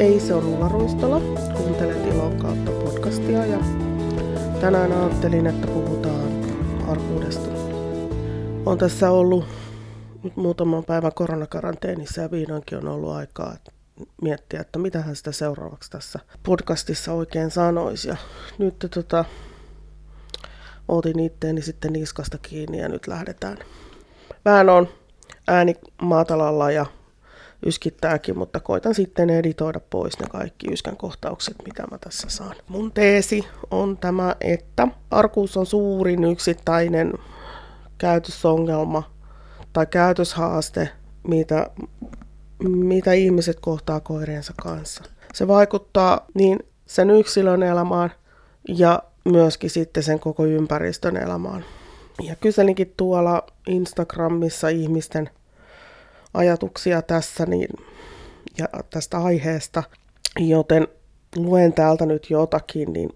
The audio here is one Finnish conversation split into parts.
Ei se on Ulla Ruistola. Kuuntelet Ilon kautta podcastia ja tänään ajattelin, että puhutaan arkuudesta. On tässä ollut nyt muutaman päivän koronakaranteenissa ja vihdoinkin on ollut aikaa miettiä, että mitä hän sitä seuraavaksi tässä podcastissa oikein sanoisi. Ja nyt tota, otin itteeni sitten niskasta kiinni ja nyt lähdetään. Vähän on ääni maatalalla ja yskittääkin, mutta koitan sitten editoida pois ne kaikki yskän kohtaukset, mitä mä tässä saan. Mun teesi on tämä, että arkuus on suurin yksittäinen käytösongelma tai käytöshaaste, mitä, mitä ihmiset kohtaa koiriensa kanssa. Se vaikuttaa niin sen yksilön elämään ja myöskin sitten sen koko ympäristön elämään. Ja kyselinkin tuolla Instagramissa ihmisten ajatuksia tässä niin, ja tästä aiheesta, joten luen täältä nyt jotakin, niin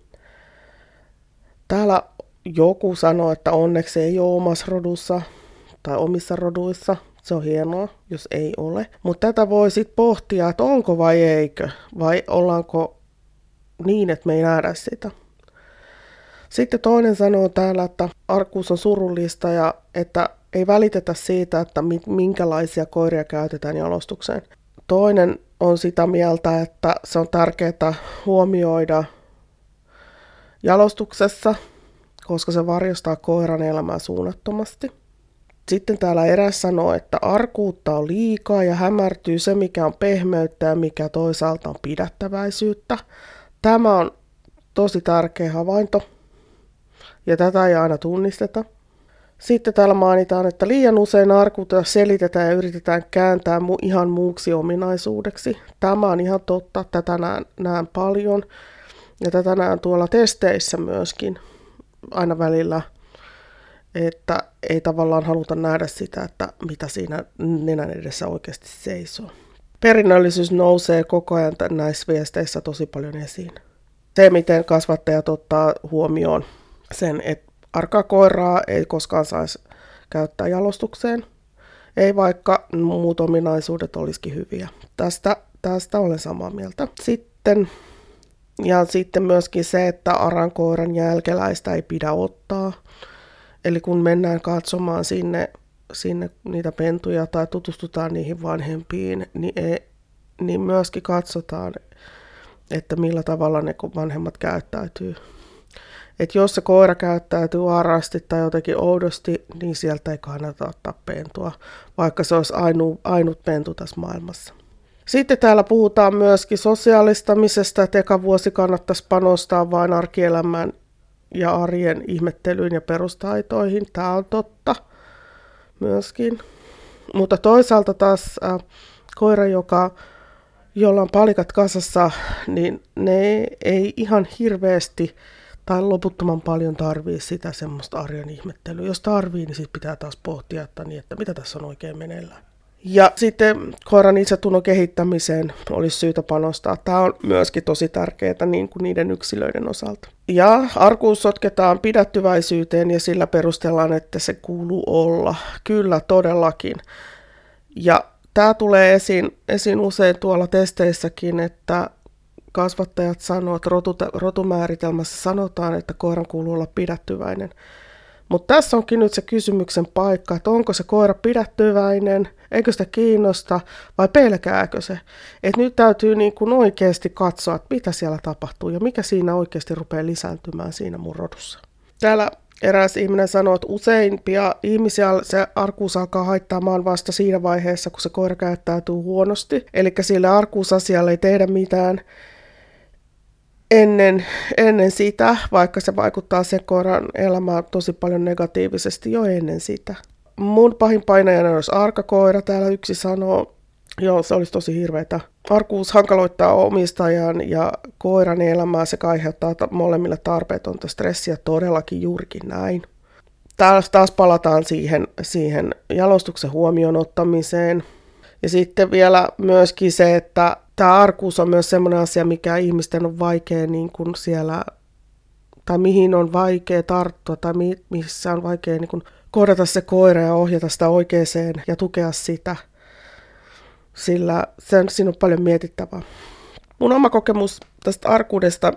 täällä joku sanoo, että onneksi ei ole omassa rodussa tai omissa roduissa. Se on hienoa, jos ei ole. Mutta tätä voi sitten pohtia, että onko vai eikö, vai ollaanko niin, että me ei nähdä sitä. Sitten toinen sanoo täällä, että arkuus on surullista ja että ei välitetä siitä, että minkälaisia koiria käytetään jalostukseen. Toinen on sitä mieltä, että se on tärkeää huomioida jalostuksessa, koska se varjostaa koiran elämää suunnattomasti. Sitten täällä eräs sanoo, että arkuutta on liikaa ja hämärtyy se, mikä on pehmeyttä ja mikä toisaalta on pidättäväisyyttä. Tämä on tosi tärkeä havainto ja tätä ei aina tunnisteta. Sitten täällä mainitaan, että liian usein arkuutta selitetään ja yritetään kääntää mu- ihan muuksi ominaisuudeksi. Tämä on ihan totta, tätä näen, näen paljon ja tätä näen tuolla testeissä myöskin aina välillä, että ei tavallaan haluta nähdä sitä, että mitä siinä nenän edessä oikeasti seisoo. Perinnöllisyys nousee koko ajan näissä viesteissä tosi paljon esiin. Se, miten kasvattajat ottaa huomioon sen, että arkaa koiraa ei koskaan saisi käyttää jalostukseen, ei vaikka muut ominaisuudet olisikin hyviä. Tästä, tästä olen samaa mieltä. Sitten, ja sitten myöskin se, että arankoiran jälkeläistä ei pidä ottaa. Eli kun mennään katsomaan sinne, sinne niitä pentuja tai tutustutaan niihin vanhempiin, niin, ei, niin myöskin katsotaan, että millä tavalla ne vanhemmat käyttäytyy että jos se koira käyttäytyy arasti tai jotenkin oudosti, niin sieltä ei kannata ottaa pentua, vaikka se olisi ainu, ainut pentu tässä maailmassa. Sitten täällä puhutaan myöskin sosiaalistamisesta, että eka vuosi kannattaisi panostaa vain arkielämään ja arjen ihmettelyyn ja perustaitoihin. Tämä on totta myöskin. Mutta toisaalta taas äh, koira, joka, jolla on palikat kasassa, niin ne ei ihan hirveästi tai loputtoman paljon tarvii sitä semmoista arjen ihmettelyä. Jos tarvii, niin sitten pitää taas pohtia, että, niin, että mitä tässä on oikein meneillään. Ja sitten koiran itsetunnon kehittämiseen olisi syytä panostaa. Tämä on myöskin tosi tärkeää niin kuin niiden yksilöiden osalta. Ja arkuus sotketaan pidättyväisyyteen ja sillä perustellaan, että se kuuluu olla. Kyllä, todellakin. Ja tämä tulee esiin, esiin usein tuolla testeissäkin, että kasvattajat sanoo, että rotumääritelmässä sanotaan, että koiran kuuluu olla pidättyväinen. Mutta tässä onkin nyt se kysymyksen paikka, että onko se koira pidättyväinen, eikö sitä kiinnosta vai pelkääkö se. Et nyt täytyy niin kuin oikeasti katsoa, että mitä siellä tapahtuu ja mikä siinä oikeasti rupeaa lisääntymään siinä mun rodussa. Täällä eräs ihminen sanoo, että useimpia ihmisiä se arkuus alkaa haittaamaan vasta siinä vaiheessa, kun se koira käyttäytyy huonosti. Eli sille arkuusasialle ei tehdä mitään, ennen, ennen sitä, vaikka se vaikuttaa se koiran elämään tosi paljon negatiivisesti jo ennen sitä. Mun pahin painajana olisi arkakoira, täällä yksi sanoo, joo se olisi tosi hirveätä. Arkuus hankaloittaa omistajan ja koiran elämää sekä aiheuttaa molemmille tarpeetonta stressiä, todellakin juurikin näin. Taas, taas palataan siihen, siihen jalostuksen huomioon ottamiseen. Ja sitten vielä myöskin se, että tämä arkuus on myös sellainen asia, mikä ihmisten on vaikea niin kuin siellä, tai mihin on vaikea tarttua, tai mi, missä on vaikea niin kuin kohdata se koira ja ohjata sitä oikeeseen ja tukea sitä, sillä sen, siinä on paljon mietittävää. Mun oma kokemus tästä arkuudesta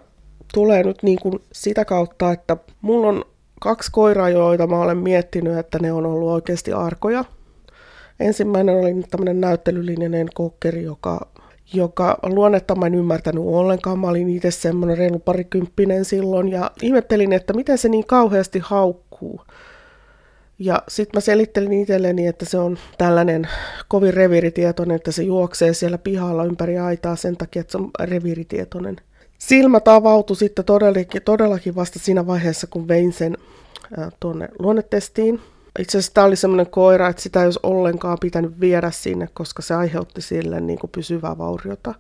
tulee nyt niin kuin sitä kautta, että mulla on kaksi koiraa, joita mä olen miettinyt, että ne on ollut oikeasti arkoja. Ensimmäinen oli tämmöinen näyttelylinjainen kokkeri, joka, joka luonnetta mä en ymmärtänyt ollenkaan. Mä olin itse semmoinen reilu parikymppinen silloin ja ihmettelin, että miten se niin kauheasti haukkuu. Ja sitten mä selittelin itselleni, että se on tällainen kovin reviiritietoinen, että se juoksee siellä pihalla ympäri aitaa sen takia, että se on reviiritietoinen. Silmät avautui sitten todellakin, todellakin vasta siinä vaiheessa, kun vein sen tuonne luonnetestiin. Itse asiassa tämä oli semmoinen koira, että sitä ei olisi ollenkaan pitänyt viedä sinne, koska se aiheutti sille niin kuin pysyvää vauriota.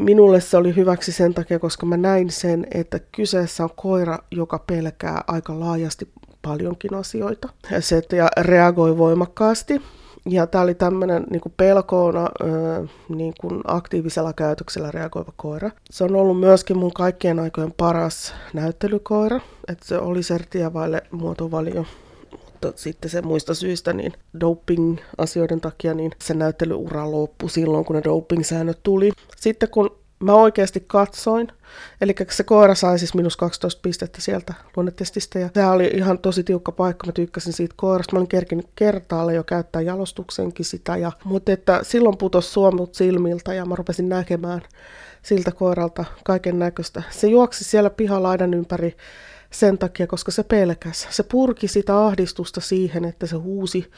Minulle se oli hyväksi sen takia, koska mä näin sen, että kyseessä on koira, joka pelkää aika laajasti paljonkin asioita. Ja se ja reagoi voimakkaasti. Ja tämä oli tämmöinen niin pelkoona niin kuin aktiivisella käytöksellä reagoiva koira. Se on ollut myöskin mun kaikkien aikojen paras näyttelykoira. Että se oli sertiä vaille muotovalio mutta sitten se muista syistä, niin doping-asioiden takia, niin se näyttelyura loppui silloin, kun ne doping-säännöt tuli. Sitten kun mä oikeasti katsoin, eli se koira sai siis minus 12 pistettä sieltä luonnetestistä, ja tämä oli ihan tosi tiukka paikka, mä tykkäsin siitä koirasta, mä olin kerkinyt kertaalle jo käyttää jalostuksenkin sitä, ja, mutta että silloin putosi suomut silmiltä, ja mä rupesin näkemään siltä koiralta kaiken näköistä. Se juoksi siellä pihalaidan ympäri sen takia, koska se pelkäs. Se purki sitä ahdistusta siihen, että se huusi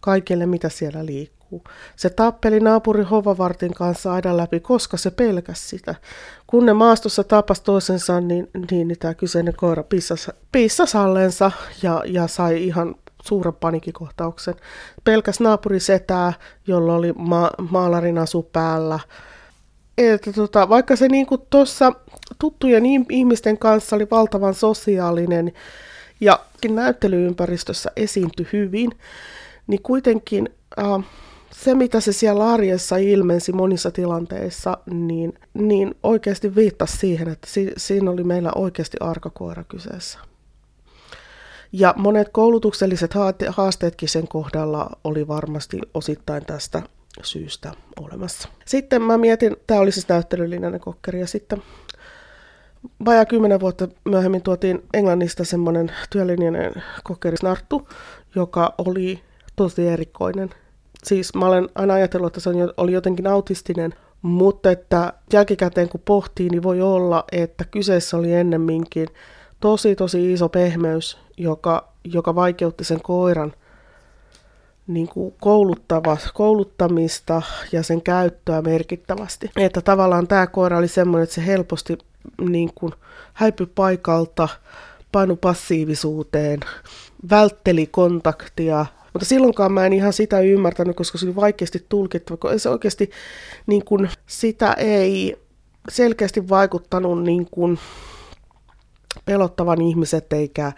kaikille, mitä siellä liikkuu. Se tappeli naapuri Hovavartin kanssa aidan läpi, koska se pelkäs sitä. Kun ne maastossa tapas toisensa, niin, niin, niin tämä kyseinen koira pissasi, pissasi allensa ja, ja sai ihan suuren panikikohtauksen. Pelkäs naapuri setää, jolla oli ma- maalarin asu päällä. Että tota, vaikka se niin tuossa tuttujen ihmisten kanssa oli valtavan sosiaalinen ja näyttelyympäristössä esiintyi hyvin, niin kuitenkin äh, se, mitä se siellä arjessa ilmensi monissa tilanteissa, niin, niin oikeasti viittasi siihen, että si, siinä oli meillä oikeasti arkakoira kyseessä. Ja monet koulutukselliset haasteetkin sen kohdalla oli varmasti osittain tästä syystä olemassa. Sitten mä mietin, tämä oli siis näyttelyllinen kokkeri, ja sitten vajaa kymmenen vuotta myöhemmin tuotiin Englannista semmoinen työlinjainen kokkeri Snarttu, joka oli tosi erikoinen. Siis mä olen aina ajatellut, että se oli jotenkin autistinen, mutta että jälkikäteen kun pohtii, niin voi olla, että kyseessä oli ennemminkin tosi tosi iso pehmeys, joka, joka vaikeutti sen koiran niin kuin kouluttava, kouluttamista ja sen käyttöä merkittävästi. Että tavallaan tämä koira oli semmoinen, että se helposti niin kuin häipyi paikalta, painu passiivisuuteen, vältteli kontaktia, mutta silloinkaan mä en ihan sitä ymmärtänyt, koska se oli vaikeasti tulkittava, kun se oikeasti niin kuin, sitä ei selkeästi vaikuttanut niin kuin, pelottavan ihmiset eikä,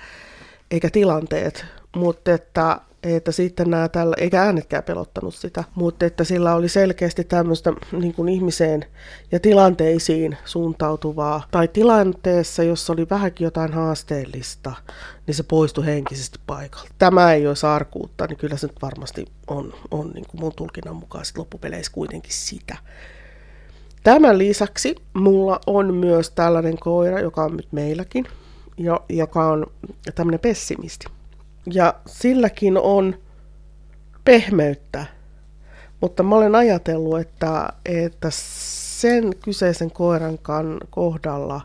eikä tilanteet, mutta että että sitten nämä tällä, eikä äänetkään pelottanut sitä, mutta että sillä oli selkeästi tämmöistä niin kuin ihmiseen ja tilanteisiin suuntautuvaa, tai tilanteessa, jossa oli vähänkin jotain haasteellista, niin se poistui henkisesti paikalta. Tämä ei ole arkuutta, niin kyllä se nyt varmasti on, on niin kuin mun tulkinnan mukaan loppupeleissä kuitenkin sitä. Tämän lisäksi mulla on myös tällainen koira, joka on nyt meilläkin, joka on tämmöinen pessimisti. Ja silläkin on pehmeyttä, mutta mä olen ajatellut, että, että sen kyseisen koiran kohdalla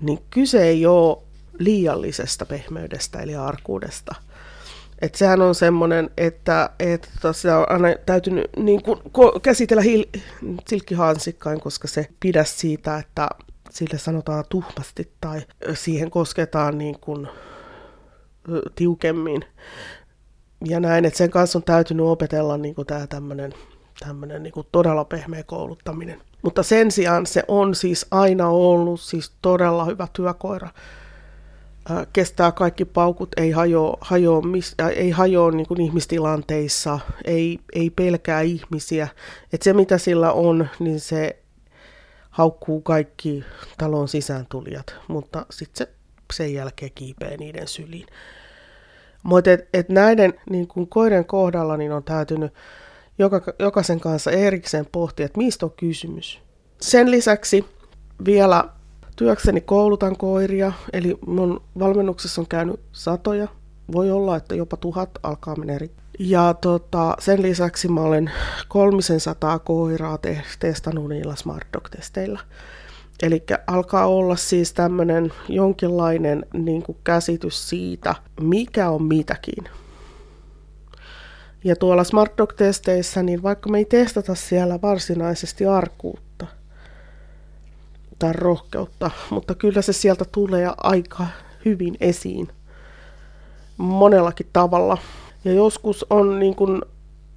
niin kyse ei ole liiallisesta pehmeydestä eli arkuudesta. Et sehän on semmoinen, että, että tota, sitä on aina täytynyt niin kuin, käsitellä hil- silkkihansikkain, koska se pidä siitä, että sille sanotaan tuhmasti tai siihen kosketaan niin kuin tiukemmin. Ja näin, että sen kanssa on täytynyt opetella niin tämä tämmöinen tämmöinen niin todella pehmeä kouluttaminen. Mutta sen sijaan se on siis aina ollut siis todella hyvä työkoira. Ää, kestää kaikki paukut, ei hajoa, ää, ei hajoa niin kuin ihmistilanteissa, ei, ei pelkää ihmisiä. Et se mitä sillä on, niin se haukkuu kaikki talon sisääntulijat, mutta sitten se sen jälkeen kiipeä niiden syliin. Mutta et, et näiden niin kun koiden kohdalla niin on täytynyt joka, jokaisen kanssa erikseen pohtia, että mistä on kysymys. Sen lisäksi vielä työkseni koulutan koiria, eli mun valmennuksessa on käynyt satoja, voi olla, että jopa tuhat alkaa mennä eri. Ja tota, sen lisäksi mä olen kolmisen sataa koiraa te- testannut niillä Smart Dog-testeillä. Eli alkaa olla siis tämmöinen jonkinlainen niin kuin käsitys siitä, mikä on mitäkin. Ja tuolla Smart Dog-testeissä, niin vaikka me ei testata siellä varsinaisesti arkuutta tai rohkeutta, mutta kyllä se sieltä tulee aika hyvin esiin monellakin tavalla. Ja joskus on niin, kuin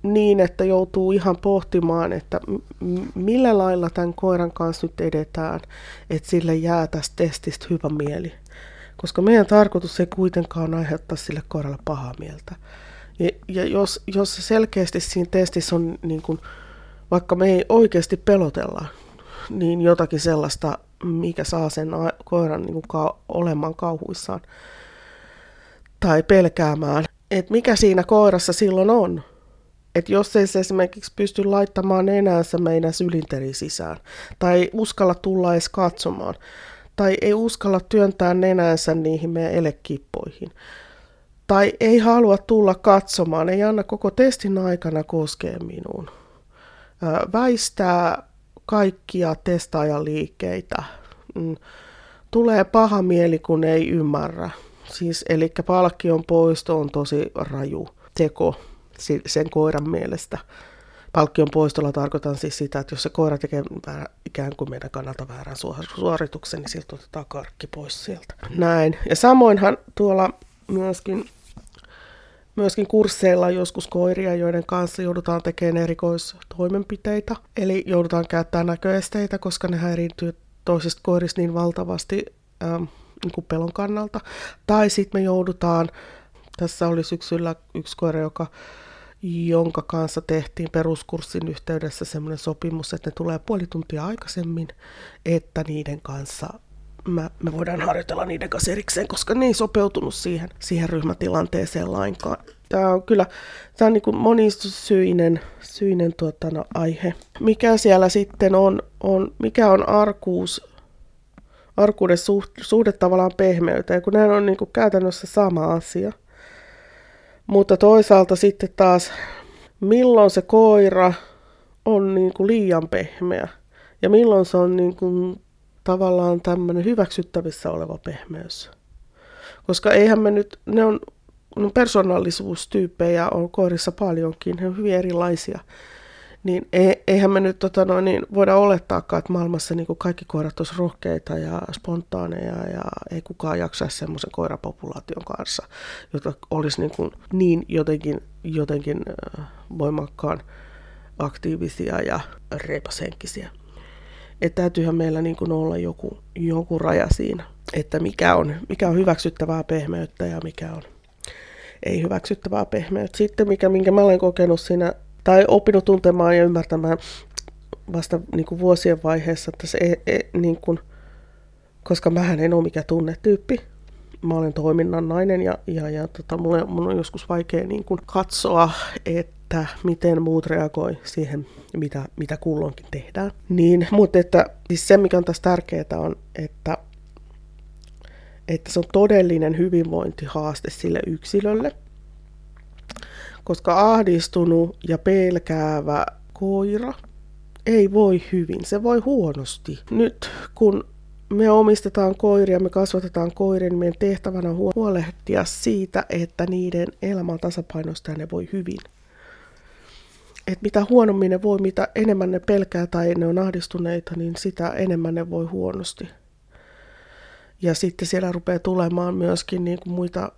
niin että joutuu ihan pohtimaan, että millä lailla tämän koiran kanssa nyt edetään, että sille jää tästä testistä hyvä mieli. Koska meidän tarkoitus ei kuitenkaan aiheuttaa sille koiralle pahaa mieltä. Ja, ja jos, jos selkeästi siinä testissä on, niin kuin, vaikka me ei oikeasti pelotella, niin jotakin sellaista, mikä saa sen koiran niin kuin ka- olemaan kauhuissaan tai pelkäämään, että mikä siinä koirassa silloin on. Että jos ei se esimerkiksi pysty laittamaan nenänsä meidän sylinterin sisään, tai uskalla tulla edes katsomaan, tai ei uskalla työntää nenänsä niihin meidän elekippoihin, tai ei halua tulla katsomaan, ei anna koko testin aikana koskea minuun. Väistää kaikkia testaajan liikkeitä. Mm. Tulee paha mieli, kun ei ymmärrä. Siis, eli palkkion poisto on tosi raju teko sen koiran mielestä. Palkkion poistolla tarkoitan siis sitä, että jos se koira tekee ikään kuin meidän kannalta väärän suorituksen, niin siltä otetaan karkki pois sieltä. Näin. Ja samoinhan tuolla myöskin myöskin kursseilla joskus koiria, joiden kanssa joudutaan tekemään erikoistoimenpiteitä. Eli joudutaan käyttämään näköesteitä, koska ne häiriintyy toisesta koirista niin valtavasti ähm, niin kuin pelon kannalta. Tai sitten me joudutaan, tässä oli syksyllä yksi koira, joka jonka kanssa tehtiin peruskurssin yhteydessä semmoinen sopimus, että ne tulee puoli tuntia aikaisemmin, että niiden kanssa mä, me voidaan harjoitella niiden kanssa erikseen, koska ne ei sopeutunut siihen, siihen ryhmätilanteeseen lainkaan. Tämä on kyllä tämä on niin monisyinen syinen tuota, no, aihe. Mikä siellä sitten on, on, mikä on arkuus, arkuuden suhde, suhde tavallaan pehmeyteen, kun nämä on niin kuin käytännössä sama asia. Mutta toisaalta sitten taas, milloin se koira on niin kuin liian pehmeä ja milloin se on niin kuin tavallaan tämmöinen hyväksyttävissä oleva pehmeys. Koska eihän me nyt, ne on, no persoonallisuustyyppejä on koirissa paljonkin, ne on hyvin erilaisia. Niin eihän me nyt tota no, niin voida olettaakaan, että maailmassa niin kuin kaikki koirat olisi rohkeita ja spontaaneja ja ei kukaan jaksaisi semmoisen koirapopulaation kanssa, jota olisi niin, kuin niin jotenkin, jotenkin voimakkaan aktiivisia ja reipashenkisiä että täytyyhän meillä niin kuin olla joku, joku raja siinä, että mikä on, mikä on hyväksyttävää pehmeyttä ja mikä on ei hyväksyttävää pehmeyttä. Sitten mikä, minkä mä olen kokenut siinä, tai oppinut tuntemaan ja ymmärtämään vasta niin kuin vuosien vaiheessa, että se ei, ei, niin kuin, koska mä en ole mikä tunnetyyppi, mä olen toiminnan nainen ja, ja, ja tota, mulle, mun on joskus vaikea niin kuin katsoa, että että miten muut reagoi siihen, mitä, mitä kulloinkin tehdään. Niin, mutta että, siis se, mikä on tässä tärkeää, on, että, että se on todellinen hyvinvointihaaste sille yksilölle, koska ahdistunut ja pelkäävä koira ei voi hyvin, se voi huonosti. Nyt kun me omistetaan koiria, me kasvatetaan koiria, niin meidän tehtävänä on huolehtia siitä, että niiden elämä on tasapainosta ja ne voi hyvin että mitä huonommin ne voi, mitä enemmän ne pelkää tai ne on ahdistuneita, niin sitä enemmän ne voi huonosti. Ja sitten siellä rupeaa tulemaan myöskin niin kuin muita,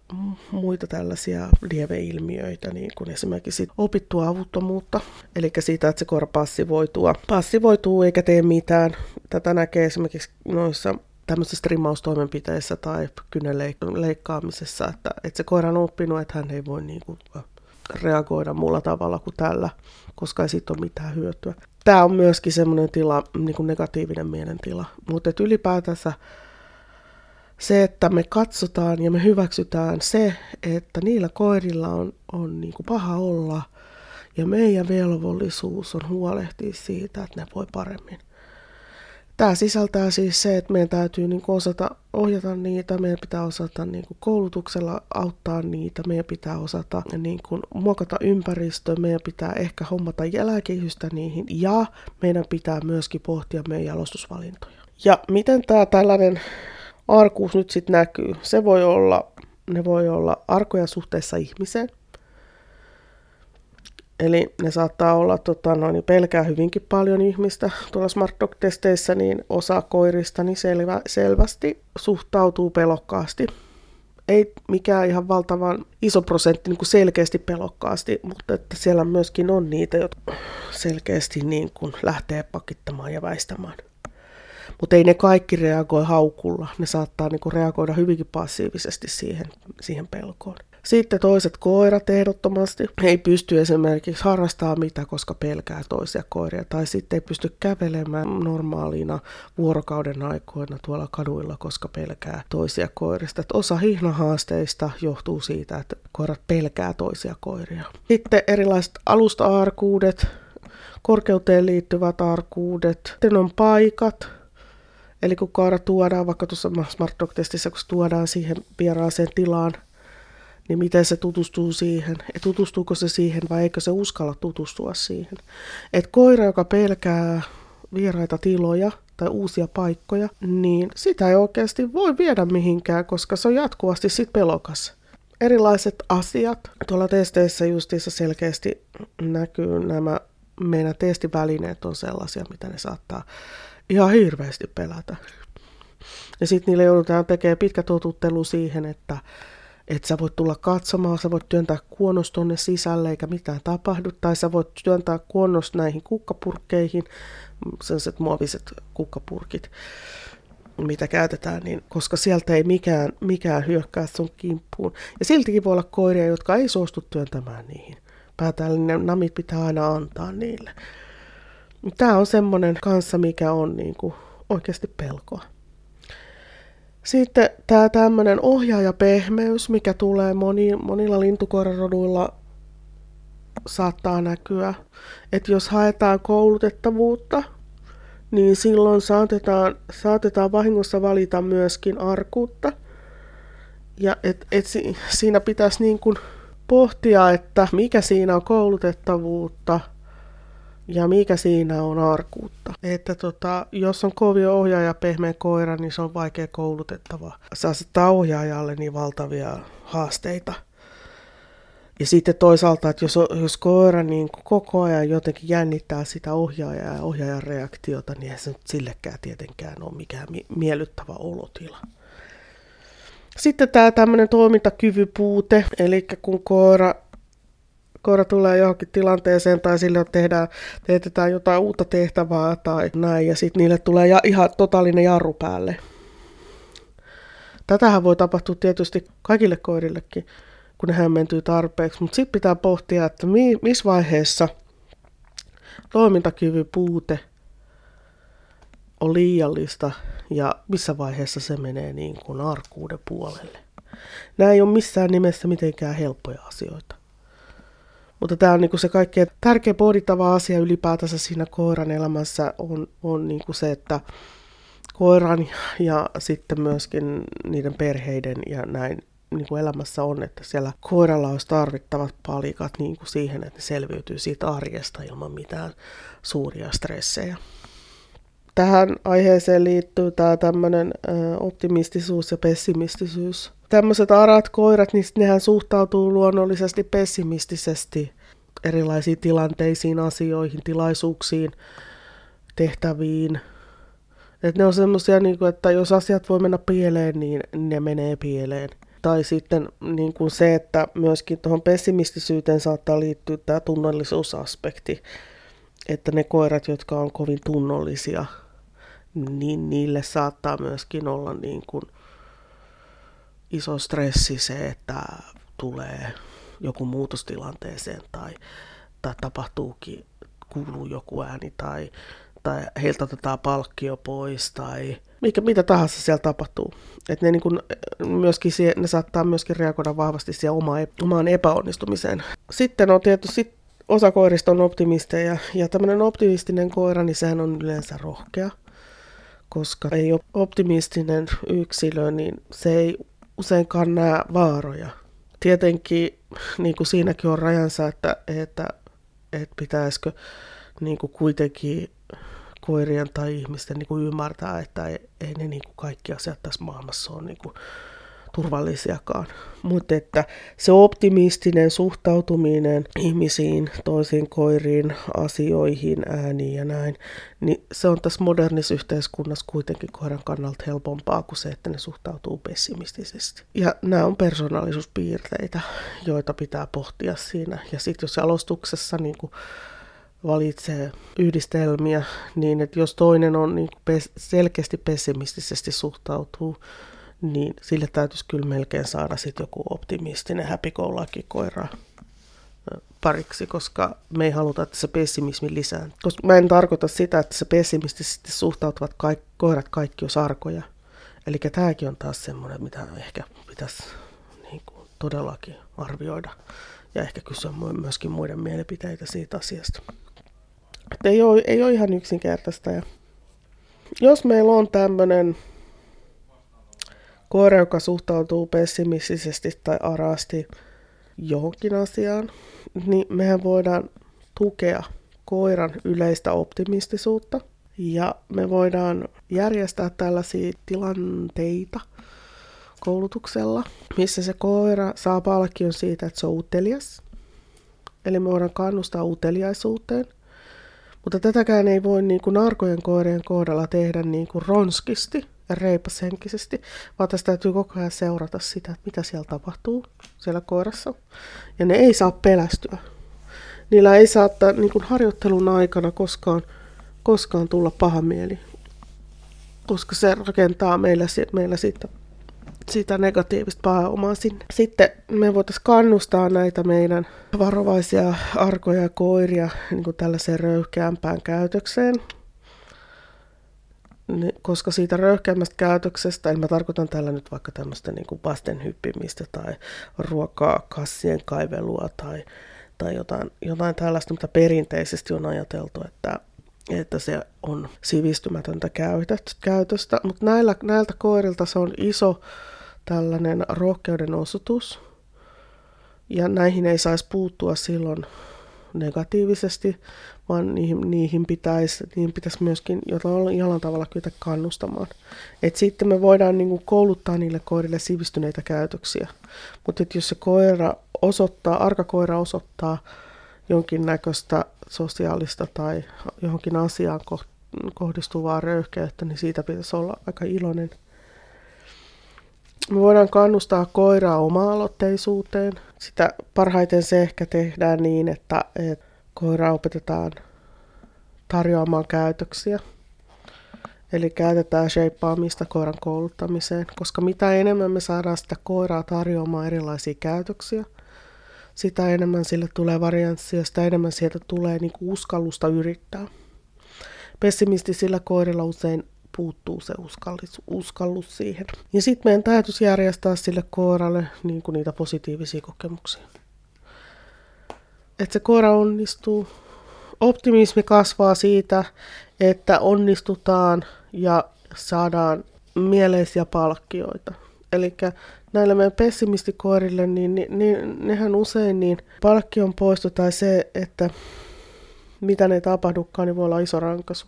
muita tällaisia lieveilmiöitä, niin kuin esimerkiksi opittua avuttomuutta, eli siitä, että se koira passivoituu. Passivoituu eikä tee mitään. Tätä näkee esimerkiksi noissa tämmöisissä trimmaustoimenpiteissä tai kyneleikkaamisessa, että, että se koira on oppinut, että hän ei voi niin kuin reagoida muulla tavalla kuin tällä, koska ei siitä ole mitään hyötyä. Tämä on myöskin semmoinen tila, niin kuin negatiivinen mielentila, mutta ylipäätänsä se, että me katsotaan ja me hyväksytään se, että niillä koirilla on, on niin kuin paha olla ja meidän velvollisuus on huolehtia siitä, että ne voi paremmin. Tämä sisältää siis se, että meidän täytyy niin kuin osata ohjata niitä, meidän pitää osata niin kuin koulutuksella auttaa niitä, meidän pitää osata niin kuin muokata ympäristöä, meidän pitää ehkä hommata jälkehystä niihin ja meidän pitää myöskin pohtia meidän jalostusvalintoja. Ja miten tämä tällainen arkuus nyt sitten näkyy? Se voi olla, ne voi olla arkoja suhteessa ihmiseen, Eli ne saattaa olla, tota, no, niin pelkää hyvinkin paljon ihmistä tuolla Smart Dog-testeissä, niin osa koirista niin selvä, selvästi suhtautuu pelokkaasti. Ei mikään ihan valtavan iso prosentti niin kuin selkeästi pelokkaasti, mutta että siellä myöskin on niitä, jotka selkeästi niin kuin lähtee pakittamaan ja väistämään. Mutta ei ne kaikki reagoi haukulla. Ne saattaa niin kuin reagoida hyvinkin passiivisesti siihen, siihen pelkoon. Sitten toiset koirat ehdottomasti ei pysty esimerkiksi harrastamaan mitä, koska pelkää toisia koiria. Tai sitten ei pysty kävelemään normaalina vuorokauden aikoina tuolla kaduilla, koska pelkää toisia koirista. Että osa hihnahaasteista johtuu siitä, että koirat pelkää toisia koiria. Sitten erilaiset alusta-arkuudet, korkeuteen liittyvät arkuudet. Sitten on paikat, Eli kun koira tuodaan, vaikka tuossa Smart Dog-testissä, kun tuodaan siihen vieraaseen tilaan, niin miten se tutustuu siihen, että tutustuuko se siihen vai eikö se uskalla tutustua siihen. Et koira, joka pelkää vieraita tiloja tai uusia paikkoja, niin sitä ei oikeasti voi viedä mihinkään, koska se on jatkuvasti sit pelokas. Erilaiset asiat. Tuolla testeissä justiissa selkeästi näkyy nämä meidän testivälineet on sellaisia, mitä ne saattaa ihan hirveästi pelätä. Ja sitten niille joudutaan tekemään pitkä totuttelu siihen, että että sä voit tulla katsomaan, sä voit työntää kuonos tonne sisälle eikä mitään tapahdu, tai sä voit työntää kuonos näihin kukkapurkkeihin, sellaiset muoviset kukkapurkit, mitä käytetään, niin, koska sieltä ei mikään, mikään hyökkää sun kimppuun. Ja siltikin voi olla koiria, jotka ei suostu työntämään niihin. Päätään, namit pitää aina antaa niille. Tämä on semmoinen kanssa, mikä on niin kuin oikeasti pelkoa. Sitten tämä tämmöinen ohjaajapehmeys, mikä tulee moni, monilla lintukoiraroduilla saattaa näkyä. Että jos haetaan koulutettavuutta, niin silloin saatetaan, saatetaan vahingossa valita myöskin arkuutta. Ja et, et si, siinä pitäisi niin kuin pohtia, että mikä siinä on koulutettavuutta – ja mikä siinä on arkuutta. Että tota, jos on kovin ohjaaja pehmeä koira, niin se on vaikea koulutettava. Se asettaa ohjaajalle niin valtavia haasteita. Ja sitten toisaalta, että jos, jos koira niin koko ajan jotenkin jännittää sitä ohjaajaa ja ohjaajan reaktiota, niin ei se nyt sillekään tietenkään ole mikään miellyttävä olotila. Sitten tämä tämmöinen toimintakyvypuute, eli kun koira koira tulee johonkin tilanteeseen tai sille tehdään, teetetään jotain uutta tehtävää tai näin, ja sitten niille tulee ja, ihan totaalinen jarru päälle. Tätähän voi tapahtua tietysti kaikille koirillekin, kun ne hämmentyy tarpeeksi, mutta sitten pitää pohtia, että mi, missä vaiheessa toimintakyvyn puute on liiallista ja missä vaiheessa se menee niin kuin arkuuden puolelle. Nämä ei ole missään nimessä mitenkään helppoja asioita. Mutta tämä on niinku se kaikkein tärkein pohdittava asia ylipäätänsä siinä koiran elämässä on, on niinku se, että koiran ja sitten myöskin niiden perheiden ja näin niin kuin elämässä on, että siellä koiralla olisi tarvittavat palikat niin kuin siihen, että ne selviytyy siitä arjesta ilman mitään suuria stressejä. Tähän aiheeseen liittyy tämä tämmöinen optimistisuus ja pessimistisyys tämmöiset arat koirat, niin nehän suhtautuu luonnollisesti pessimistisesti erilaisiin tilanteisiin, asioihin, tilaisuuksiin, tehtäviin. Et ne on semmoisia, niin että jos asiat voi mennä pieleen, niin ne menee pieleen. Tai sitten niin kuin se, että myöskin tuohon pessimistisyyteen saattaa liittyä tämä tunnollisuusaspekti, että ne koirat, jotka on kovin tunnollisia, niin niille saattaa myöskin olla niin kuin – iso stressi se, että tulee joku muutostilanteeseen tai, tai tapahtuukin, kuuluu joku ääni tai, tai heiltä otetaan palkkio pois tai mikä, mitä tahansa siellä tapahtuu. Et ne, niin kun, myöskin, ne saattaa myöskin reagoida vahvasti siihen oma, omaan epäonnistumiseen. Sitten on tietysti osa koirista on optimisteja ja tämmöinen optimistinen koira, niin sehän on yleensä rohkea. koska ei ole optimistinen yksilö, niin se ei useinkaan näe vaaroja. Tietenkin niin kuin siinäkin on rajansa, että, että, että pitäisikö niin kuin kuitenkin koirien tai ihmisten niin kuin ymmärtää, että ei, ei ne niin kuin kaikki asiat tässä maailmassa ole niin kuin turvallisiakaan. Mutta että se optimistinen suhtautuminen ihmisiin, toisiin koiriin, asioihin, ääniin ja näin, niin se on tässä modernissa yhteiskunnassa kuitenkin koiran kannalta helpompaa kuin se, että ne suhtautuu pessimistisesti. Ja nämä on persoonallisuuspiirteitä, joita pitää pohtia siinä. Ja sitten jos alostuksessa niin kuin valitsee yhdistelmiä niin, että jos toinen on niin selkeästi pessimistisesti suhtautuu niin sille täytyisi kyllä melkein saada sitten joku optimistinen häpikoulaki koira pariksi, koska me ei haluta, että se pessimismi lisää. Koska mä en tarkoita sitä, että se pessimistisesti suhtautuvat kaik- koirat kaikki on sarkoja. Eli tämäkin on taas semmoinen, mitä ehkä pitäisi niin kuin, todellakin arvioida ja ehkä kysyä myöskin muiden mielipiteitä siitä asiasta. Että ei, ole, ei ole ihan yksinkertaista. Ja jos meillä on tämmöinen Koira, joka suhtautuu pessimistisesti tai arasti johonkin asiaan, niin mehän voidaan tukea koiran yleistä optimistisuutta. Ja me voidaan järjestää tällaisia tilanteita koulutuksella, missä se koira saa palkion siitä, että se on utelias. Eli me voidaan kannustaa uteliaisuuteen. Mutta tätäkään ei voi niin kuin narkojen koirien kohdalla tehdä niin kuin ronskisti, reipashenkisesti, vaan tässä täytyy koko ajan seurata sitä, että mitä siellä tapahtuu siellä koirassa. Ja ne ei saa pelästyä. Niillä ei saa niin kuin harjoittelun aikana koskaan, koskaan tulla paha mieli, koska se rakentaa meillä, meillä siitä, sitä negatiivista pääomaa sinne. Sitten me voitaisiin kannustaa näitä meidän varovaisia arkoja ja koiria niin kuin tällaiseen röyhkeämpään käytökseen, koska siitä röyhkeämmästä käytöksestä, en mä tarkoitan tällä nyt vaikka tämmöistä niin kuin vasten hyppimistä tai ruokaa, kassien kaivelua tai, tai jotain, jotain tällaista, mitä perinteisesti on ajateltu, että, että se on sivistymätöntä käytöstä. Mutta näillä, näiltä koirilta se on iso tällainen rohkeuden osoitus, ja näihin ei saisi puuttua silloin negatiivisesti, vaan niihin, niihin, pitäisi, niihin pitäisi myöskin jollain tavalla kyetä kannustamaan. Et sitten me voidaan niin kuin kouluttaa niille koirille sivistyneitä käytöksiä, mutta jos se koira osoittaa, arka koira osoittaa jonkinnäköistä sosiaalista tai johonkin asiaan kohdistuvaa röyhkeyttä, niin siitä pitäisi olla aika iloinen. Me voidaan kannustaa koiraa oma-aloitteisuuteen. Sitä parhaiten se ehkä tehdään niin, että, että koira opetetaan tarjoamaan käytöksiä. Eli käytetään shapeaamista koiran kouluttamiseen, koska mitä enemmän me saadaan sitä koiraa tarjoamaan erilaisia käytöksiä, sitä enemmän sille tulee varianssia, sitä enemmän sieltä tulee niin uskallusta yrittää. Pessimistisillä koirilla usein puuttuu se uskallus, uskallus siihen. Ja sitten meidän täytyisi järjestää sille koiralle niin kuin niitä positiivisia kokemuksia että se koira onnistuu. Optimismi kasvaa siitä, että onnistutaan ja saadaan mieleisiä palkkioita. Eli näille meidän pessimistikoirille, niin, niin, niin nehän usein niin palkkion poisto tai se, että mitä ne tapahdukaan, niin voi olla iso rankaisu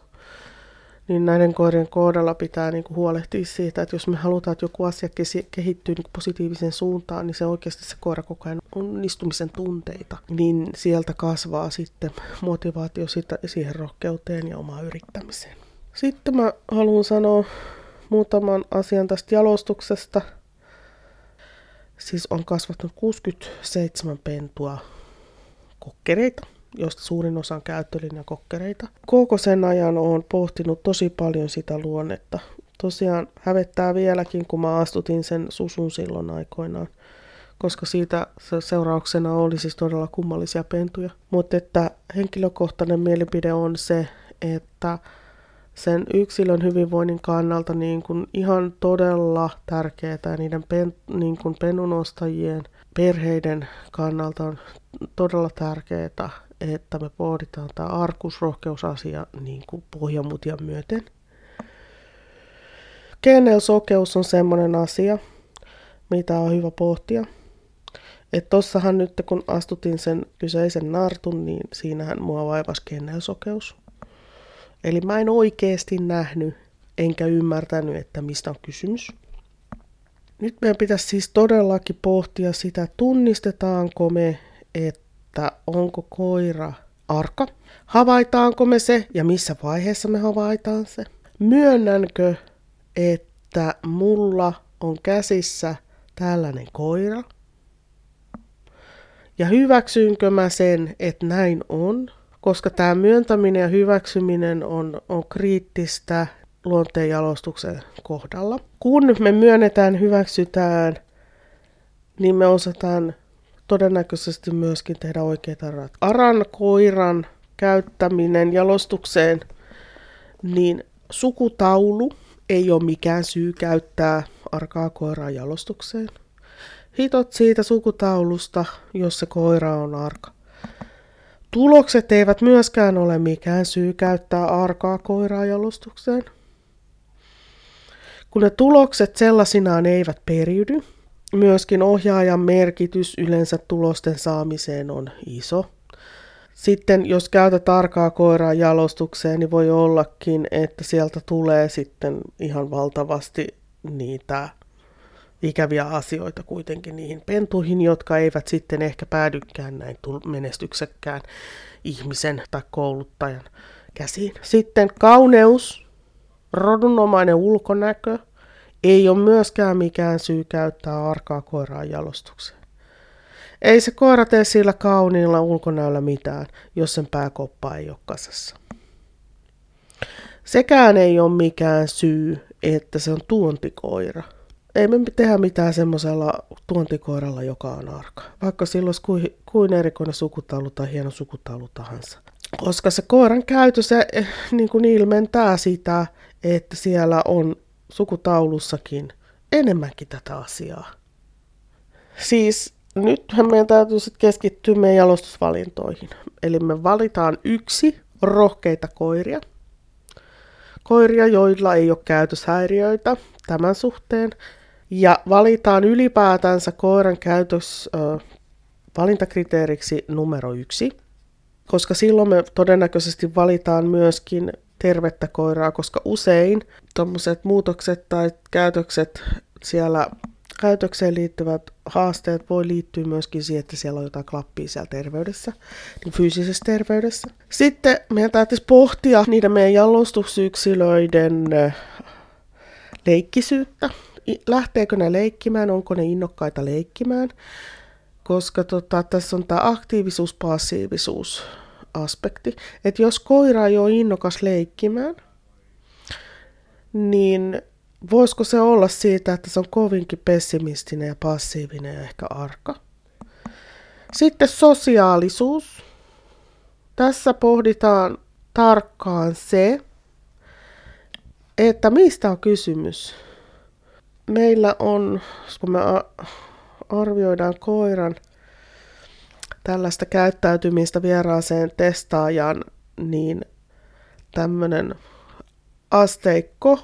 niin näiden koirien kohdalla pitää niin kuin huolehtia siitä, että jos me halutaan, että joku asia kehittyy niin positiiviseen suuntaan, niin se oikeasti se koira koko ajan onnistumisen tunteita, niin sieltä kasvaa sitten motivaatio sitä, siihen rohkeuteen ja omaan yrittämiseen. Sitten mä haluan sanoa muutaman asian tästä jalostuksesta. Siis on kasvattanut 67 pentua kokkereita josta suurin osa on käyttölinjan kokkereita. Koko sen ajan olen pohtinut tosi paljon sitä luonnetta. Tosiaan hävettää vieläkin, kun mä astutin sen susun silloin aikoinaan, koska siitä seurauksena oli siis todella kummallisia pentuja. Mutta että henkilökohtainen mielipide on se, että sen yksilön hyvinvoinnin kannalta niin kuin ihan todella tärkeää niiden pen, niin kuin penunostajien perheiden kannalta on todella tärkeää, että me pohditaan tämä arkusrohkeusasia niin kuin pohjamutia myöten. Kennelsokeus on semmoinen asia, mitä on hyvä pohtia. Että tossahan nyt kun astutin sen kyseisen nartun, niin siinähän mua vaivasi kennelsokeus. Eli mä en oikeasti nähnyt enkä ymmärtänyt, että mistä on kysymys. Nyt meidän pitäisi siis todellakin pohtia sitä, tunnistetaanko me, että onko koira arka, havaitaanko me se ja missä vaiheessa me havaitaan se. Myönnänkö, että mulla on käsissä tällainen koira, ja hyväksynkö mä sen, että näin on, koska tämä myöntäminen ja hyväksyminen on, on kriittistä luonteenjalostuksen kohdalla. Kun me myönnetään, hyväksytään, niin me osataan todennäköisesti myöskin tehdä oikeita ratkaisuja. Aran koiran käyttäminen jalostukseen, niin sukutaulu ei ole mikään syy käyttää arkaa koiraa jalostukseen. Hitot siitä sukutaulusta, jos se koira on arka. Tulokset eivät myöskään ole mikään syy käyttää arkaa koiraa jalostukseen. Kun ne tulokset sellaisinaan eivät periydy, myöskin ohjaajan merkitys yleensä tulosten saamiseen on iso. Sitten jos käytät tarkaa koiraa jalostukseen, niin voi ollakin, että sieltä tulee sitten ihan valtavasti niitä ikäviä asioita kuitenkin niihin pentuihin, jotka eivät sitten ehkä päädykään näin menestyksekkään ihmisen tai kouluttajan käsiin. Sitten kauneus, rodunomainen ulkonäkö ei ole myöskään mikään syy käyttää arkaa koiraa jalostukseen. Ei se koira tee sillä kauniilla ulkonäöllä mitään, jos sen pääkoppa ei ole kasassa. Sekään ei ole mikään syy, että se on tuontikoira. Ei me tehdä mitään semmoisella tuontikoiralla, joka on arka. Vaikka sillä olisi kuin, kuin erikoinen sukutaulu tai hieno sukutaulu tahansa. Koska se koiran käytös eh, niin kuin ilmentää sitä, että siellä on sukutaulussakin enemmänkin tätä asiaa. Siis nythän meidän täytyy sitten keskittyä meidän jalostusvalintoihin. Eli me valitaan yksi rohkeita koiria. Koiria, joilla ei ole käytöshäiriöitä tämän suhteen. Ja valitaan ylipäätänsä koiran käytös valintakriteeriksi numero yksi, koska silloin me todennäköisesti valitaan myöskin tervettä koiraa, koska usein tuommoiset muutokset tai käytökset siellä käytökseen liittyvät haasteet voi liittyä myöskin siihen, että siellä on jotain klappia siellä terveydessä, niin fyysisessä terveydessä. Sitten meidän täytyisi pohtia niiden meidän jalostusyksilöiden leikkisyyttä. Lähteekö ne leikkimään, onko ne innokkaita leikkimään, koska tota, tässä on tämä aktiivisuus-passiivisuus aspekti. Että jos koira ei ole innokas leikkimään, niin voisiko se olla siitä, että se on kovinkin pessimistinen ja passiivinen ja ehkä arka. Sitten sosiaalisuus. Tässä pohditaan tarkkaan se, että mistä on kysymys. Meillä on, kun me arvioidaan koiran tällaista käyttäytymistä vieraaseen testaajan, niin tämmöinen asteikko.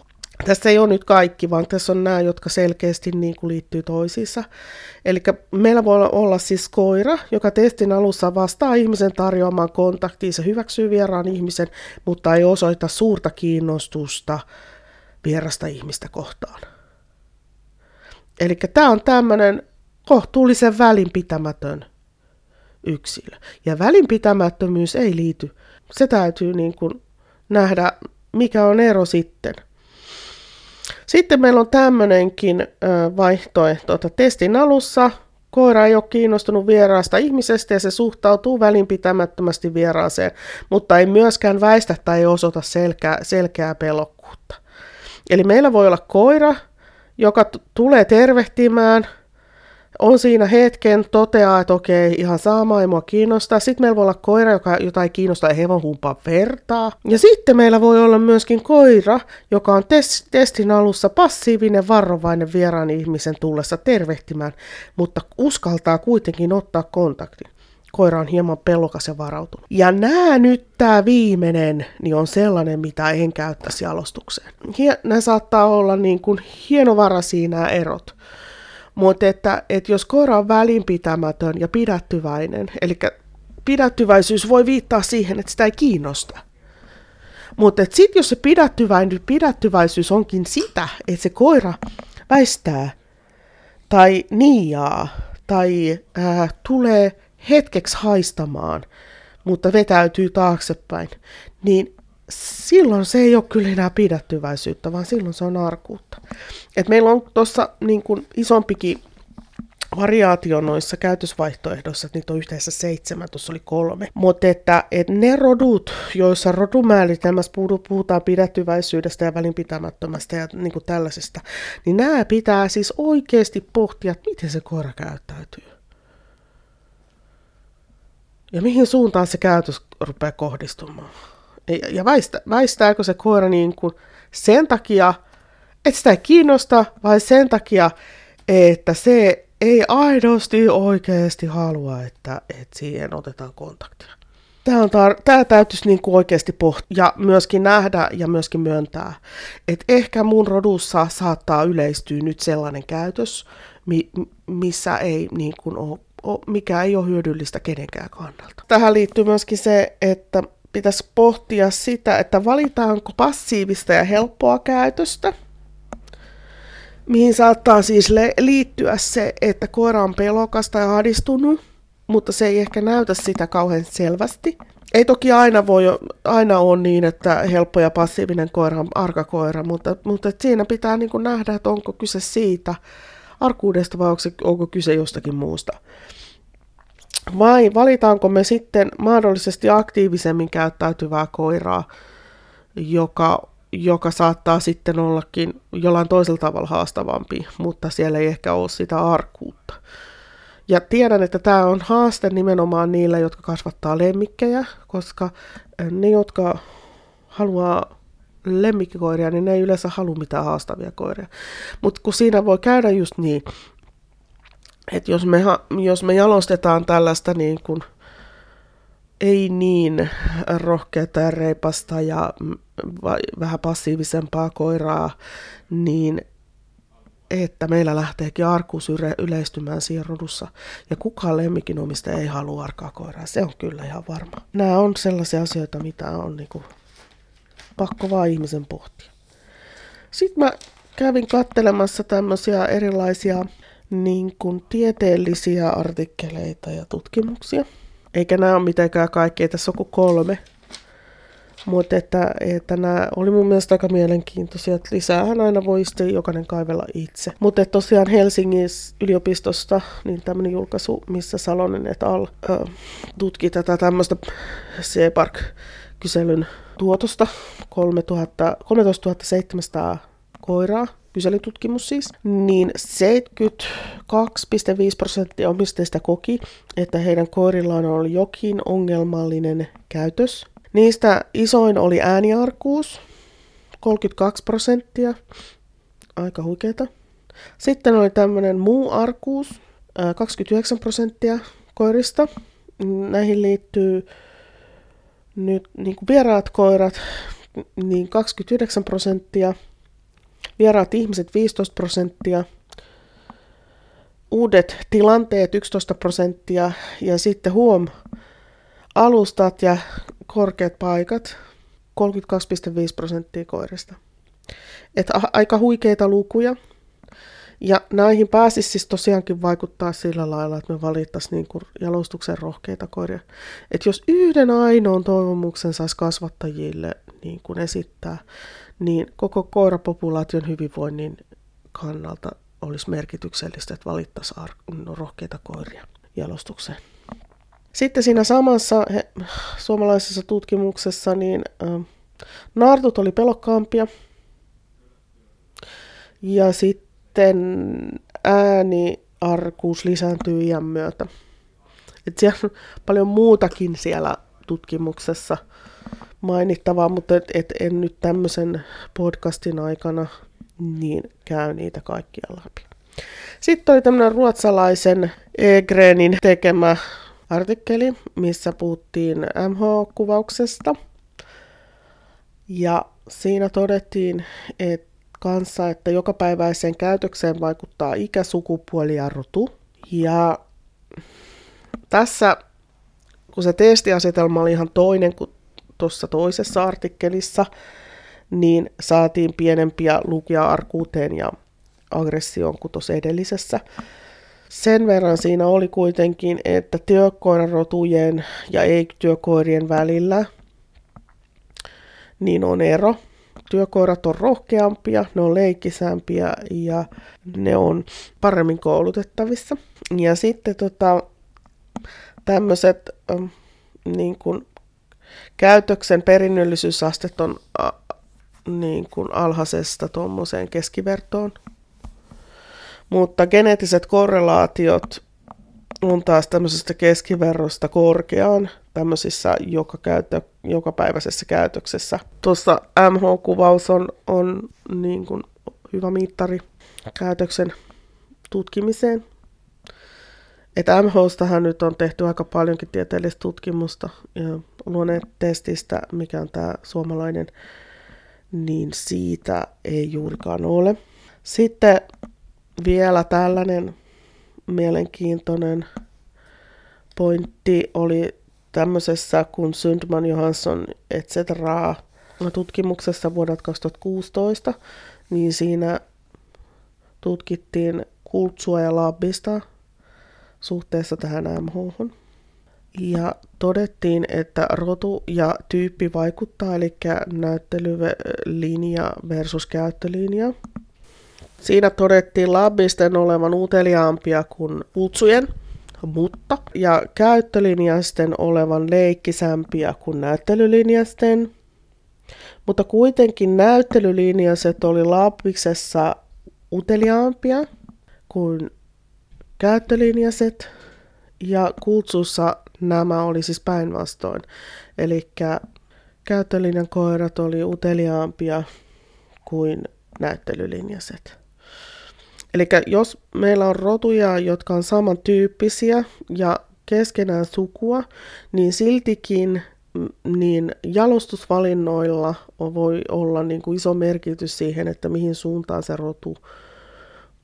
Tässä ei ole nyt kaikki, vaan tässä on nämä, jotka selkeästi niin kuin liittyy toisiinsa. Eli meillä voi olla siis koira, joka testin alussa vastaa ihmisen tarjoamaan kontaktiin. Se hyväksyy vieraan ihmisen, mutta ei osoita suurta kiinnostusta vierasta ihmistä kohtaan. Eli tämä on tämmöinen kohtuullisen välinpitämätön yksilö. Ja välinpitämättömyys ei liity. Se täytyy niin kuin nähdä, mikä on ero sitten. Sitten meillä on tämmöinenkin vaihtoehto, että testin alussa koira ei ole kiinnostunut vieraasta ihmisestä ja se suhtautuu välinpitämättömästi vieraaseen, mutta ei myöskään väistä tai osoita selkeää, selkeää pelokkuutta. Eli meillä voi olla koira, joka t- tulee tervehtimään, on siinä hetken, toteaa, että okei, ihan sama, ei mua kiinnostaa. Sitten meillä voi olla koira, joka jotain kiinnostaa, hevon humpaa vertaa. Ja sitten meillä voi olla myöskin koira, joka on tes- testin alussa passiivinen, varovainen vieraan ihmisen tullessa tervehtimään, mutta uskaltaa kuitenkin ottaa kontaktin. koira on hieman pelokas ja varautunut. Ja nämä nyt, tämä viimeinen, niin on sellainen, mitä en käyttäisi jalostukseen. Hie- nämä saattaa olla niin kuin hienovaraisia nämä erot. Mutta että, että jos koira on välinpitämätön ja pidättyväinen, eli pidättyväisyys voi viittaa siihen, että sitä ei kiinnosta. Mutta sitten jos se pidättyväinen, pidättyväisyys onkin sitä, että se koira väistää tai niijaa tai ää, tulee hetkeksi haistamaan, mutta vetäytyy taaksepäin, niin silloin se ei ole kyllä enää pidättyväisyyttä, vaan silloin se on arkuutta. Et meillä on tuossa niin isompikin variaatio noissa käytösvaihtoehdoissa, että niitä on yhteensä seitsemän, tuossa oli kolme. Mutta että, että ne rodut, joissa rodumääritelmässä puhutaan pidättyväisyydestä ja välinpitämättömästä ja niin kuin tällaisesta, niin nämä pitää siis oikeasti pohtia, että miten se koira käyttäytyy. Ja mihin suuntaan se käytös rupeaa kohdistumaan. Ja väistä, väistääkö se koira niin kuin sen takia, että sitä ei kiinnosta, vai sen takia, että se ei aidosti oikeasti halua, että, että siihen otetaan kontaktia. Tämä, on tar- tämä täytyisi niin kuin oikeasti pohtia ja myöskin nähdä ja myöskin myöntää, että ehkä mun rodussa saattaa yleistyä nyt sellainen käytös, mi- missä ei niin kuin ole, mikä ei ole hyödyllistä kenenkään kannalta. Tähän liittyy myöskin se, että pitäisi pohtia sitä, että valitaanko passiivista ja helppoa käytöstä – mihin saattaa siis liittyä se, että koira on pelokasta ja ahdistunut, mutta se ei ehkä näytä sitä kauhean selvästi. Ei toki aina voi aina on niin, että helppo ja passiivinen koira on arka mutta, mutta siinä pitää niin nähdä, että onko kyse siitä arkuudesta vai onko, se, onko kyse jostakin muusta. Vai valitaanko me sitten mahdollisesti aktiivisemmin käyttäytyvää koiraa, joka joka saattaa sitten ollakin jollain toisella tavalla haastavampi, mutta siellä ei ehkä ole sitä arkuutta. Ja tiedän, että tämä on haaste nimenomaan niille, jotka kasvattaa lemmikkejä, koska ne, jotka haluaa lemmikkikoiria, niin ne ei yleensä halua mitään haastavia koiria. Mutta kun siinä voi käydä just niin, että jos me, jos me jalostetaan tällaista niin kuin ei niin rohkeata ja reipasta ja vähän passiivisempaa koiraa, niin että meillä lähteekin arkuus yleistymään siinä rodussa. Ja kukaan lemmikinomista ei halua arkaa koiraa, se on kyllä ihan varma. Nämä on sellaisia asioita, mitä on niinku pakko vaan ihmisen pohtia. Sitten mä kävin kattelemassa tämmöisiä erilaisia niin kuin tieteellisiä artikkeleita ja tutkimuksia. Eikä nämä ole mitenkään kaikkea, tässä on kuin kolme mutta että, että nämä oli mun mielestä aika mielenkiintoisia, että lisäähän aina voi sitten jokainen kaivella itse. Mutta tosiaan Helsingin yliopistosta niin tämmöinen julkaisu, missä Salonen et al. Ö, tutki tätä tämmöistä C-Park-kyselyn tuotosta 3000, 13 koiraa, kyselytutkimus siis, niin 72,5 prosenttia omistajista koki, että heidän koirillaan oli jokin ongelmallinen käytös Niistä isoin oli ääniarkuus, 32 prosenttia, aika huikeeta. Sitten oli tämmöinen muu arkuus, 29 prosenttia koirista. Näihin liittyy nyt niin kuin vieraat koirat, niin 29 prosenttia, vieraat ihmiset 15 prosenttia, uudet tilanteet 11 prosenttia ja sitten huom, alustat ja korkeat paikat, 32,5 prosenttia koirista. Että aika huikeita lukuja. Ja näihin pääsisi siis tosiaankin vaikuttaa sillä lailla, että me valittaisiin niin jalostuksen rohkeita koiria. Että jos yhden ainoan toivomuksen saisi kasvattajille niin kuin esittää, niin koko koirapopulaation hyvinvoinnin kannalta olisi merkityksellistä, että valittaisiin ar- rohkeita koiria jalostukseen. Sitten siinä samassa he, suomalaisessa tutkimuksessa niin äh, naartut oli pelokkaampia. Ja sitten ääniarkuus lisääntyy iän myötä. Et siellä on paljon muutakin siellä tutkimuksessa mainittavaa, mutta et, et en nyt tämmöisen podcastin aikana niin käy niitä kaikkia läpi. Sitten oli tämmöinen ruotsalaisen Egrenin tekemä artikkeli, missä puhuttiin MH-kuvauksesta. Ja siinä todettiin että kanssa, että jokapäiväiseen käytökseen vaikuttaa ikä, sukupuoli ja rotu. Ja tässä, kun se testiasetelma oli ihan toinen kuin tuossa toisessa artikkelissa, niin saatiin pienempiä lukia arkuuteen ja aggressioon kuin tuossa edellisessä. Sen verran siinä oli kuitenkin, että työkoirarotujen ja ei-työkoirien välillä niin on ero. Työkoirat on rohkeampia, ne on leikkisämpiä ja ne on paremmin koulutettavissa. Ja sitten tota, tämmöiset ähm, niin käytöksen perinnöllisyysastet on äh, niin kuin alhaisesta tuommoiseen keskivertoon mutta geneettiset korrelaatiot on taas tämmöisestä keskiverrosta korkeaan tämmöisissä joka käyttö, jokapäiväisessä käytöksessä. Tuossa MH-kuvaus on, on niin kuin hyvä mittari käytöksen tutkimiseen. Että MHstahan nyt on tehty aika paljonkin tieteellistä tutkimusta ja luonneetestistä, mikä on tämä suomalainen, niin siitä ei juurikaan ole. Sitten vielä tällainen mielenkiintoinen pointti oli tämmöisessä kuin Sundman Johansson et cetera tutkimuksessa vuodelta 2016, niin siinä tutkittiin kultsua ja labbista suhteessa tähän MH. Ja todettiin, että rotu ja tyyppi vaikuttaa, eli näyttelylinja versus käyttölinja. Siinä todettiin labbisten olevan uteliaampia kuin kutsujen, mutta ja käyttölinjasten olevan leikkisämpiä kuin näyttelylinjasten. Mutta kuitenkin näyttelylinjaset oli labbiksessa uteliaampia kuin käyttölinjaset ja kutsussa nämä oli siis päinvastoin. Eli käyttölinjan koirat oli uteliaampia kuin näyttelylinjaset. Eli jos meillä on rotuja, jotka on samantyyppisiä ja keskenään sukua, niin siltikin mm, niin jalostusvalinnoilla voi olla niin kuin iso merkitys siihen, että mihin suuntaan se rotu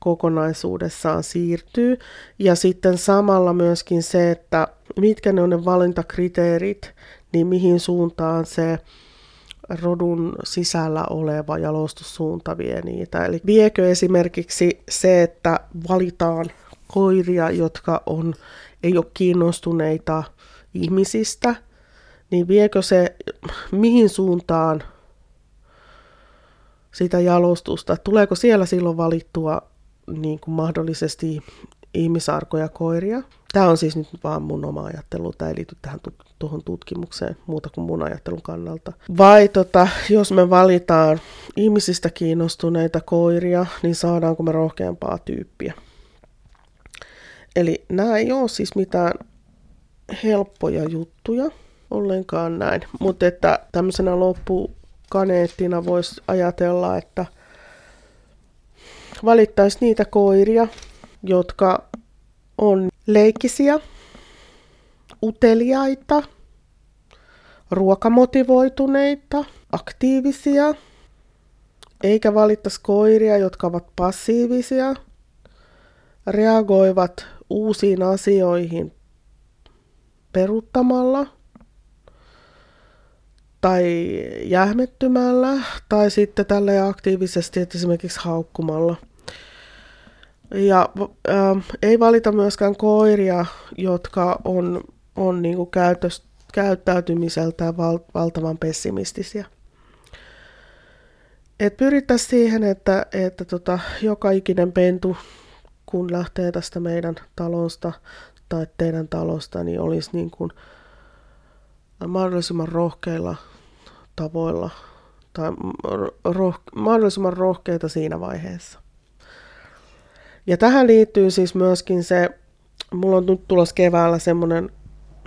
kokonaisuudessaan siirtyy. Ja sitten samalla myöskin se, että mitkä ne on ne valintakriteerit, niin mihin suuntaan se rodun sisällä oleva jalostussuunta vie niitä. Eli viekö esimerkiksi se, että valitaan koiria, jotka on, ei ole kiinnostuneita ihmisistä, niin viekö se mihin suuntaan sitä jalostusta? Tuleeko siellä silloin valittua niin kuin mahdollisesti ihmisarkoja koiria? Tämä on siis nyt vaan mun oma ajattelu, tämä ei liity tähän tuohon tutkimukseen muuta kuin mun ajattelun kannalta. Vai tota, jos me valitaan ihmisistä kiinnostuneita koiria, niin saadaanko me rohkeampaa tyyppiä? Eli nämä ei ole siis mitään helppoja juttuja ollenkaan näin, mutta että tämmöisenä loppukaneettina voisi ajatella, että valittaisi niitä koiria, jotka on leikkisiä, uteliaita, ruokamotivoituneita, aktiivisia, eikä valittaisi koiria, jotka ovat passiivisia, reagoivat uusiin asioihin peruttamalla tai jähmettymällä tai sitten tälle aktiivisesti, että esimerkiksi haukkumalla – ja äh, ei valita myöskään koiria, jotka on, on niin kuin käytös, käyttäytymiseltään val, valtavan pessimistisiä. Et pyrittäisiin siihen, että, että tota, joka ikinen pentu, kun lähtee tästä meidän talosta tai teidän talosta, niin olisi niin kuin mahdollisimman rohkeilla tavoilla tai roh, mahdollisimman rohkeita siinä vaiheessa. Ja tähän liittyy siis myöskin se, mulla on nyt tulossa keväällä semmoinen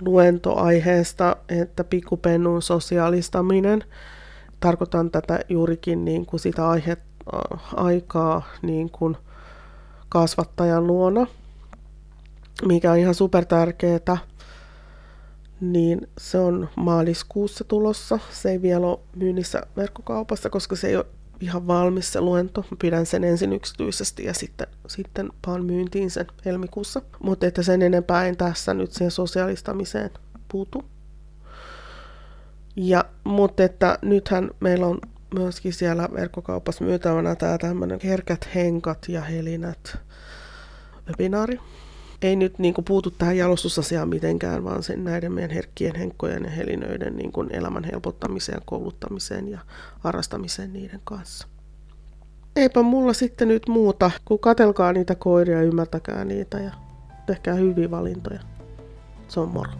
luento aiheesta, että pikkupennun sosiaalistaminen. Tarkoitan tätä juurikin niin kuin sitä aihe, äh, aikaa niin kuin kasvattajan luona, mikä on ihan super tärkeää. niin se on maaliskuussa tulossa. Se ei vielä ole myynnissä verkkokaupassa, koska se ei ole ihan valmis se luento. Pidän sen ensin yksityisesti ja sitten, sitten paan myyntiin sen helmikuussa. Mutta että sen enempää en tässä nyt siihen sosiaalistamiseen puutu. Ja, mutta että nythän meillä on myöskin siellä verkkokaupassa myytävänä tämä tämmöinen herkät henkat ja helinät webinaari. Ei nyt niin kuin, puutu tähän jalostusasiaan mitenkään, vaan sen näiden meidän herkkien henkkojen ja helinöiden niin kuin, elämän helpottamiseen, kouluttamiseen ja harrastamiseen niiden kanssa. Eipä mulla sitten nyt muuta, kun katelkaa niitä koiria, ymmärtäkää niitä ja tehkää hyviä valintoja. Se on moro.